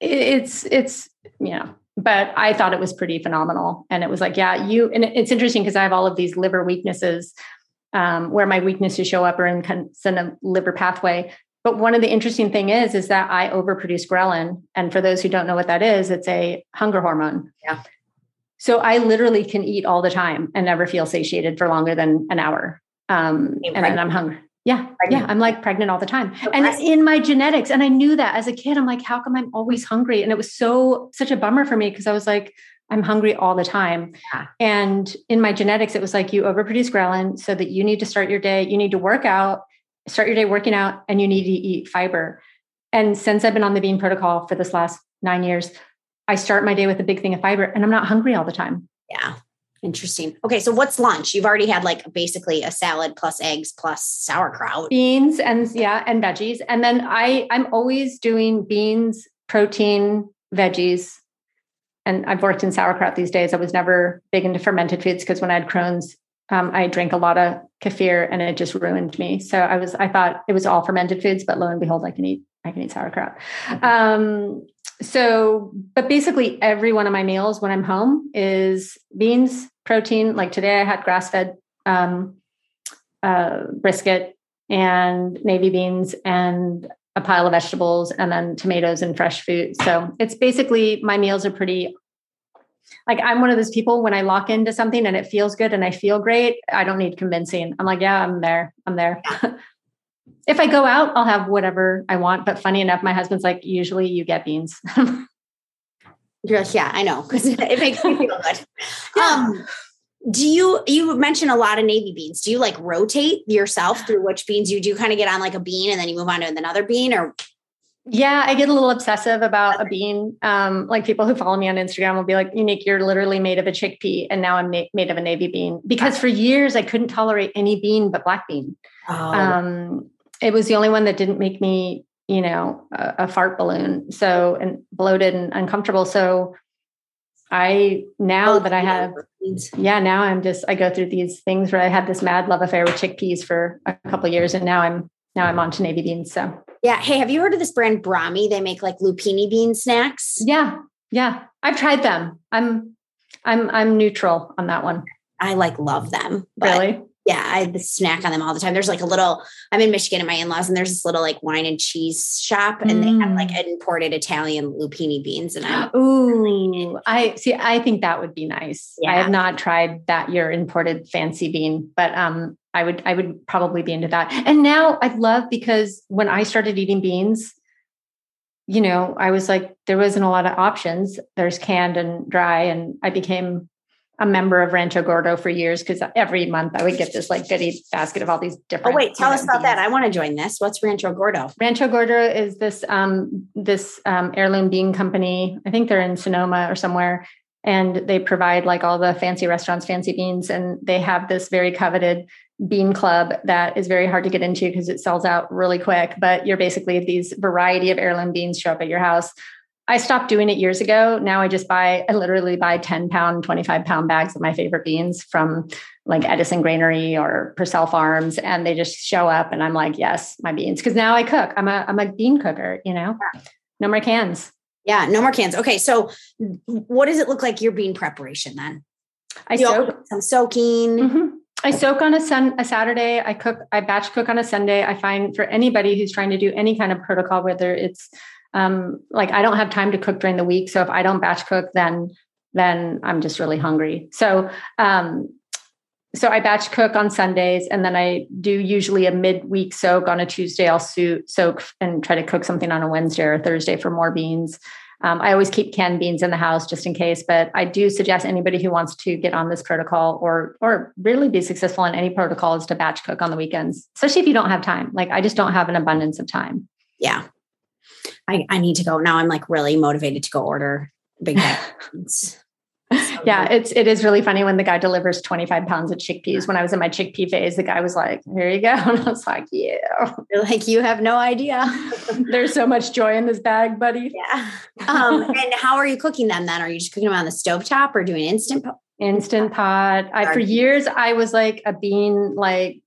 it's it's you know but i thought it was pretty phenomenal. And it was like yeah you and it's interesting because i have all of these liver weaknesses um, where my weaknesses show up are in kind of liver pathway. But one of the interesting thing is is that i overproduce ghrelin. And for those who don't know what that is it's a hunger hormone. Yeah. So i literally can eat all the time and never feel satiated for longer than an hour. Um, and then i'm hungry yeah. Pregnant. Yeah. I'm like pregnant all the time. and it's in my genetics. And I knew that as a kid. I'm like, how come I'm always hungry? And it was so, such a bummer for me because I was like, I'm hungry all the time. Yeah. And in my genetics, it was like you overproduce ghrelin so that you need to start your day, you need to work out, start your day working out, and you need to eat fiber. And since I've been on the bean protocol for this last nine years, I start my day with a big thing of fiber and I'm not hungry all the time. Yeah. Interesting. Okay, so what's lunch? You've already had like basically a salad plus eggs plus sauerkraut. Beans and yeah, and veggies. And then I I'm always doing beans, protein, veggies. And I've worked in sauerkraut these days. I was never big into fermented foods because when I had Crohn's, um, I drank a lot of kefir and it just ruined me. So I was I thought it was all fermented foods, but lo and behold, I can eat I can eat sauerkraut. Um, so, but basically, every one of my meals when I'm home is beans, protein. Like today, I had grass fed um, uh, brisket and navy beans and a pile of vegetables and then tomatoes and fresh fruit. So it's basically my meals are pretty like I'm one of those people when I lock into something and it feels good and I feel great, I don't need convincing. I'm like, yeah, I'm there. I'm there. if I go out, I'll have whatever I want. But funny enough, my husband's like, usually you get beans. Like, yeah, I know, because it makes me feel good. Yeah. Um, do you you mentioned a lot of navy beans? Do you like rotate yourself through which beans you do kind of get on like a bean and then you move on to another bean or yeah, I get a little obsessive about a bean. Um, like people who follow me on Instagram will be like, "Unique, you're literally made of a chickpea," and now I'm na- made of a navy bean. Because for years I couldn't tolerate any bean but black bean. Oh. Um, it was the only one that didn't make me, you know, a, a fart balloon. So and bloated and uncomfortable. So I now oh, that I have, yeah, now I'm just I go through these things where I had this mad love affair with chickpeas for a couple years, and now I'm now I'm on to navy beans. So yeah, hey, have you heard of this brand Brami? They make like lupini bean snacks. Yeah, yeah, I've tried them. I'm I'm I'm neutral on that one. I like love them. Really? Yeah, I snack on them all the time. There's like a little, I'm in Michigan at my in laws, and there's this little like wine and cheese shop, and mm. they have like mm. imported Italian lupini beans. And I'm ooh, I see. I think that would be nice. Yeah. I have not tried that your imported fancy bean, but um, I would I would probably be into that. And now I love because when I started eating beans, you know, I was like, there wasn't a lot of options. There's canned and dry, and I became a member of Rancho Gordo for years because every month I would get this like goodie basket of all these different. Oh wait, tell us about beans. that. I want to join this. What's Rancho Gordo? Rancho Gordo is this um, this um, heirloom bean company. I think they're in Sonoma or somewhere, and they provide like all the fancy restaurants, fancy beans, and they have this very coveted bean club that is very hard to get into because it sells out really quick. But you're basically these variety of heirloom beans show up at your house I stopped doing it years ago. Now I just buy, I literally buy 10 pound, 25 pound bags of my favorite beans from like Edison Grainery or Purcell Farms. And they just show up and I'm like, yes, my beans. Cause now I cook. I'm a I'm a bean cooker, you know? No more cans. Yeah, no more cans. Okay. So what does it look like your bean preparation then? I soak some soaking. Mm-hmm. I soak on a sun a Saturday. I cook, I batch cook on a Sunday. I find for anybody who's trying to do any kind of protocol, whether it's um, like I don't have time to cook during the week. So if I don't batch cook, then then I'm just really hungry. So um, so I batch cook on Sundays, and then I do usually a midweek soak on a Tuesday. I'll soak and try to cook something on a Wednesday or Thursday for more beans. Um, I always keep canned beans in the house just in case, but I do suggest anybody who wants to get on this protocol or or really be successful in any protocol is to batch cook on the weekends, especially if you don't have time. Like I just don't have an abundance of time. Yeah, I, I need to go now. I'm like really motivated to go order big bags. So yeah, good. it's it is really funny when the guy delivers 25 pounds of chickpeas. When I was in my chickpea phase, the guy was like, Here you go. And I was like, Yeah. You're like, you have no idea. There's so much joy in this bag, buddy. Yeah. Um, and how are you cooking them then? Are you just cooking them on the stove top or doing instant pot? Instant pot. I for years I was like a bean like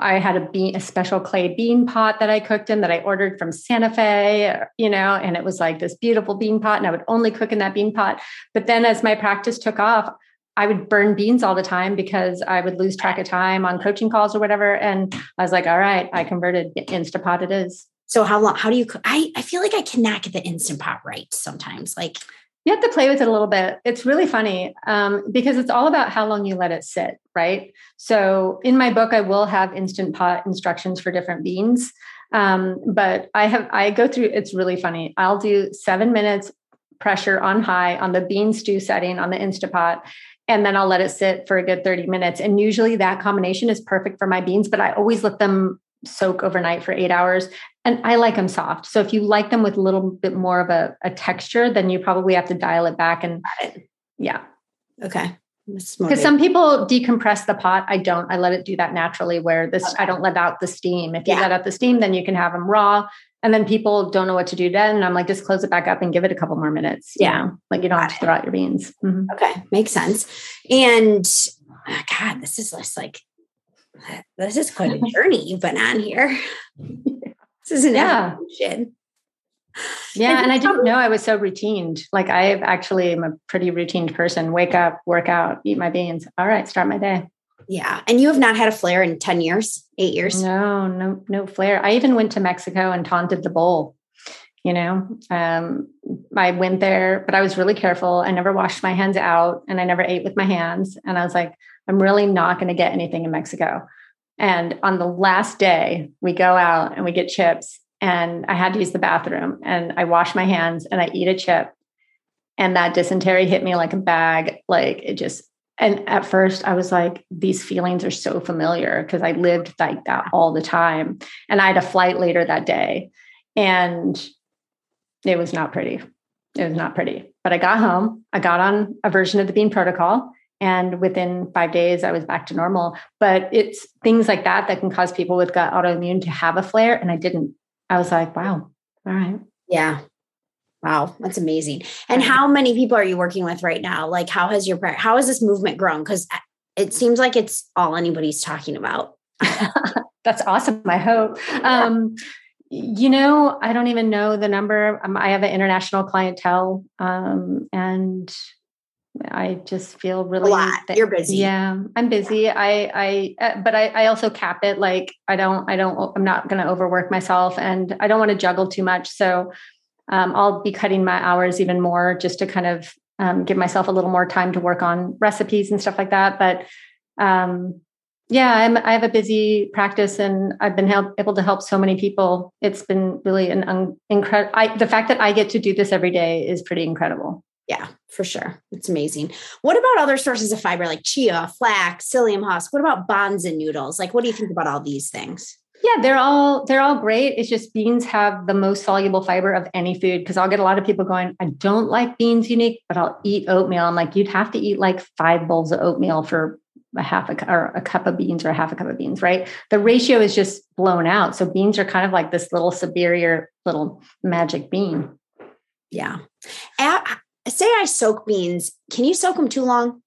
I had a bean, a special clay bean pot that I cooked in that I ordered from Santa Fe, you know, and it was like this beautiful bean pot, and I would only cook in that bean pot. But then as my practice took off, I would burn beans all the time because I would lose track of time on coaching calls or whatever. And I was like, all right, I converted Instapot it is. So how long, how do you, I, I feel like I cannot get the Instant Pot right sometimes. Like you have to play with it a little bit. It's really funny um, because it's all about how long you let it sit, right? So in my book, I will have instant pot instructions for different beans. Um, but I have I go through. It's really funny. I'll do seven minutes pressure on high on the bean stew setting on the Instapot, and then I'll let it sit for a good 30 minutes. And usually that combination is perfect for my beans, but I always let them soak overnight for eight hours. And I like them soft. So if you like them with a little bit more of a, a texture, then you probably have to dial it back. And it. yeah. Okay. Because some people decompress the pot. I don't. I let it do that naturally where this, okay. I don't let out the steam. If you yeah. let out the steam, then you can have them raw. And then people don't know what to do then. And I'm like, just close it back up and give it a couple more minutes. Yeah. know? Like you don't Got have to throw out your beans. Mm-hmm. Okay. Makes sense. And oh God, this is just like this is quite a journey you've been on here. this is an yeah. evolution. Yeah, and I didn't know I was so routined. Like I actually am a pretty routined person. Wake up, work out, eat my beans. All right, start my day. Yeah. And you have not had a flare in 10 years, eight years? No, no, no flare. I even went to Mexico and taunted the bowl. You know, um, I went there, but I was really careful. I never washed my hands out and I never ate with my hands. And I was like, I'm really not going to get anything in Mexico. And on the last day, we go out and we get chips. And I had to use the bathroom and I wash my hands and I eat a chip. And that dysentery hit me like a bag. Like it just, and at first I was like, these feelings are so familiar because I lived like that all the time. And I had a flight later that day. And it was not pretty. It was not pretty. But I got home. I got on a version of the bean protocol and within five days i was back to normal. But it's things like that that can cause people with gut autoimmune to have a flare and i didn't. I was like wow. All right. Yeah. Wow. That's amazing. And how many people are you working with right now? Like how has your how has this movement grown? Because it seems like it's all anybody's talking about. That's awesome i hope. Um, you know i don't even know the number. Um, i have an international clientele um, and I just feel really a lot. You're busy. Yeah, I'm busy. I, I, uh, but I, I also cap it. Like I don't, I don't, I'm not going to overwork myself, and I don't want to juggle too much. So um, I'll be cutting my hours even more just to kind of um, give myself a little more time to work on recipes and stuff like that. But um, yeah, I'm, I have a busy practice, and I've been help, able to help so many people. It's been really an un- incredible. The fact that I get to do this every day is pretty incredible. Yeah, for sure. It's amazing. What about other sources of fiber like chia, flax, psyllium husk? What about bonds and noodles? Like, what do you think about all these things? Yeah, they're all they're all great. It's just beans have the most soluble fiber of any food because I'll get a lot of people going, I don't like beans unique, but I'll eat oatmeal. I'm like, you'd have to eat like five bowls of oatmeal for a half a or a cup of beans or a half a cup of beans, right? The ratio is just blown out. So beans are kind of like this little superior little magic bean. Yeah. Say I soak beans. Can you soak them too long?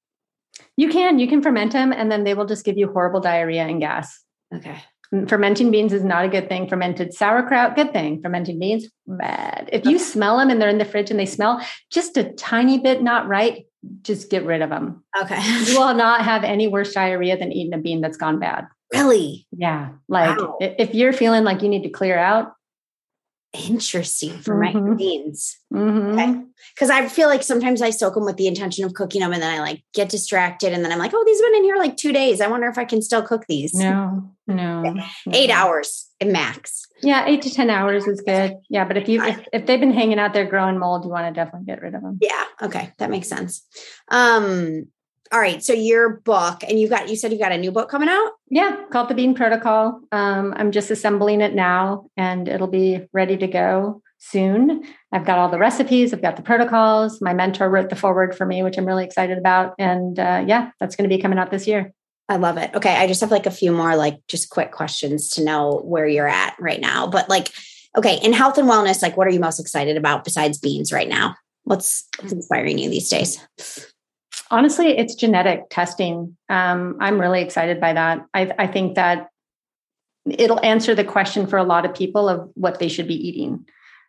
You can. You can ferment them, and then they will just give you horrible diarrhea and gas. Okay. Mm, fermenting beans is not a good thing. Fermented sauerkraut, good thing. Fermenting beans, bad. If you smell them and they're in the fridge and they smell just a tiny bit not right, just get rid of them. Okay. you will not have any worse diarrhea than eating a bean that's gone bad. Really? Yeah. Like wow. if you're feeling like you need to clear out, interesting for mm-hmm. my beans. Mm-hmm. Okay. Cause I feel like sometimes I soak them with the intention of cooking them and then I like get distracted and then I'm like, oh, these have been in here like two days. I wonder if I can still cook these. No, no. Eight no. hours max. Yeah, eight to 10 hours is good. Yeah. But if you, if, if they've been hanging out there growing mold, you want to definitely get rid of them. Yeah. Okay. That makes sense. Um, all right. So your book, and you got you said you got a new book coming out? Yeah, called The Bean Protocol. Um, I'm just assembling it now and it'll be ready to go soon. I've got all the recipes, I've got the protocols. My mentor wrote the forward for me, which I'm really excited about. And uh, yeah, that's going to be coming out this year. I love it. Okay. I just have like a few more, like just quick questions to know where you're at right now. But like, okay, in health and wellness, like what are you most excited about besides beans right now? What's, what's inspiring you these days? Honestly, it's genetic testing. Um, I'm really excited by that. I, I, think that it'll answer the question for a lot of people of what they should be eating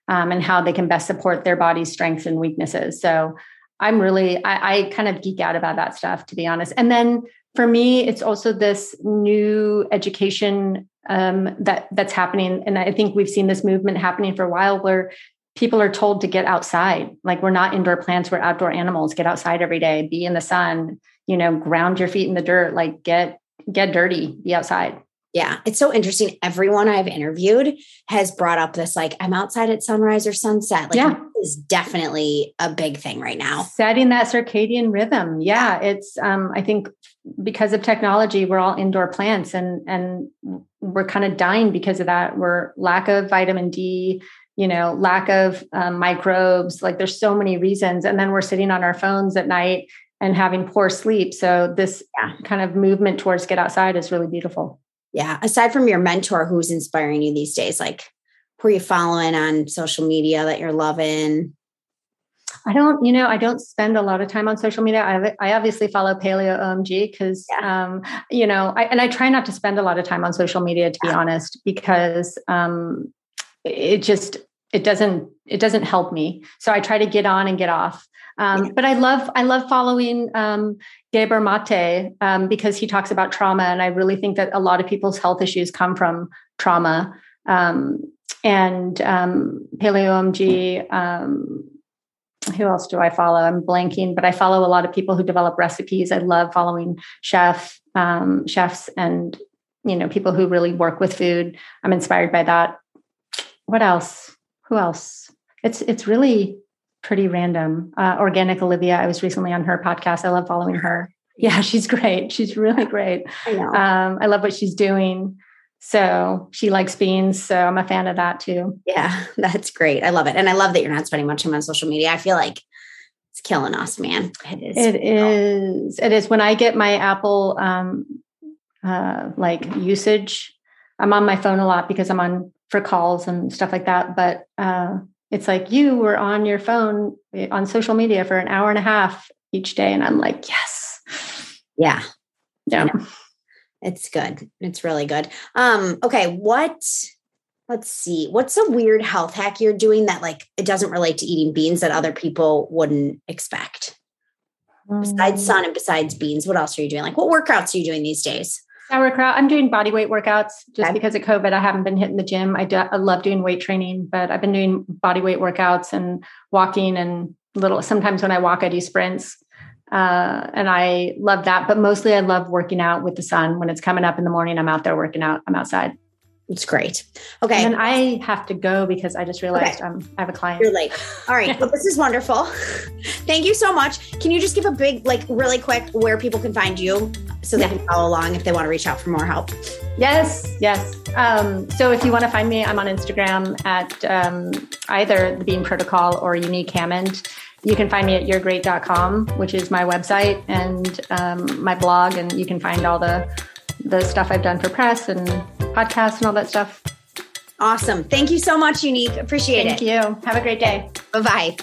um, and how they can best support their body's strengths and weaknesses. So I'm really, I, I kind of geek out about that stuff, to be honest. And then for me, it's also this new education um, that that's happening, and I think we've seen this movement happening for a while, where people are told to get outside. Like we're not indoor plants, we're outdoor animals. Get outside every day, be in the sun, you know, ground your feet in the dirt, like get get dirty, be outside. Yeah, it's so interesting. Everyone I've interviewed has brought up this like I'm outside at sunrise or sunset. Like yeah. is definitely a big thing right now. Setting that circadian rhythm. Yeah, it's um I think because of technology we're all indoor plants and and we're kind of dying because of that. We're lack of vitamin D, you know lack of um, microbes like there's so many reasons and then we're sitting on our phones at night and having poor sleep so this yeah. kind of movement towards get outside is really beautiful yeah aside from your mentor who's inspiring you these days like who are you following on social media that you're loving I don't, you know, I don't spend a lot of time on social media. I, I obviously follow PaleOMG because, yeah. um, you know, I, and I try not to spend a lot of time on social media, to yeah. be honest, because um, it just it doesn't it doesn't help me. So i try to get on and get off. Um, but i love i love following um, Gabor Mate um, because he talks about trauma and i really think that a lot of people's health issues come from trauma. Um, and um, paleo um, who else do i follow? I'm blanking but i follow a lot of people who develop recipes. I love following chef um, chefs and you know people who really work with food. I'm inspired by that what else? Who else? It's it's really pretty random. Uh, Organic Olivia. I was recently on her podcast. I love following her. Yeah, she's great. She's really great. I know. Um, I love what she's doing. So she likes beans. So I'm a fan of that too. Yeah, that's great. I love it. And I love that you're not spending much time on social media. I feel like it's killing us, man. It is. It is. It is. When I get my Apple um, uh, like usage, I'm on my phone a lot because I'm on for calls and stuff like that. But uh, it's like you were on your phone eh, on social media for an hour and a half each day. And I'm like, yes. Yeah. Yeah. It's good. It's really good. Um, okay. What let's see. What's a weird health hack you're doing that like it doesn't relate to eating beans that other people wouldn't expect? Besides sun and besides beans, what else are you doing? Like what workouts are you doing these days? Sauerkraut. I'm doing body weight workouts just okay. because of COVID. I haven't been hitting the gym. I, do, I love doing weight training, but I've been doing body weight workouts and walking and little. Sometimes when I walk, I do sprints, uh, and I love that. But mostly, I love working out with the sun when it's coming up in the morning. I'm out there working out. I'm outside. It's great. Okay. And I have to go because I just realized okay. um, I have a client. You're late. All right. well, this is wonderful. Thank you so much. Can you just give a big, like, really quick where people can find you so they yeah. can follow along if they want to reach out for more help? Yes. Yes. Um, so if you want to find me, I'm on Instagram at um, either the Bean Protocol or Unique Hammond. You can find me at youregreat.com, which is my website and um, my blog, and you can find all the the stuff I've done for press and podcasts and all that stuff. Awesome. Thank you so much, Unique. Appreciate Thank it. Thank you. Have a great day. Bye bye.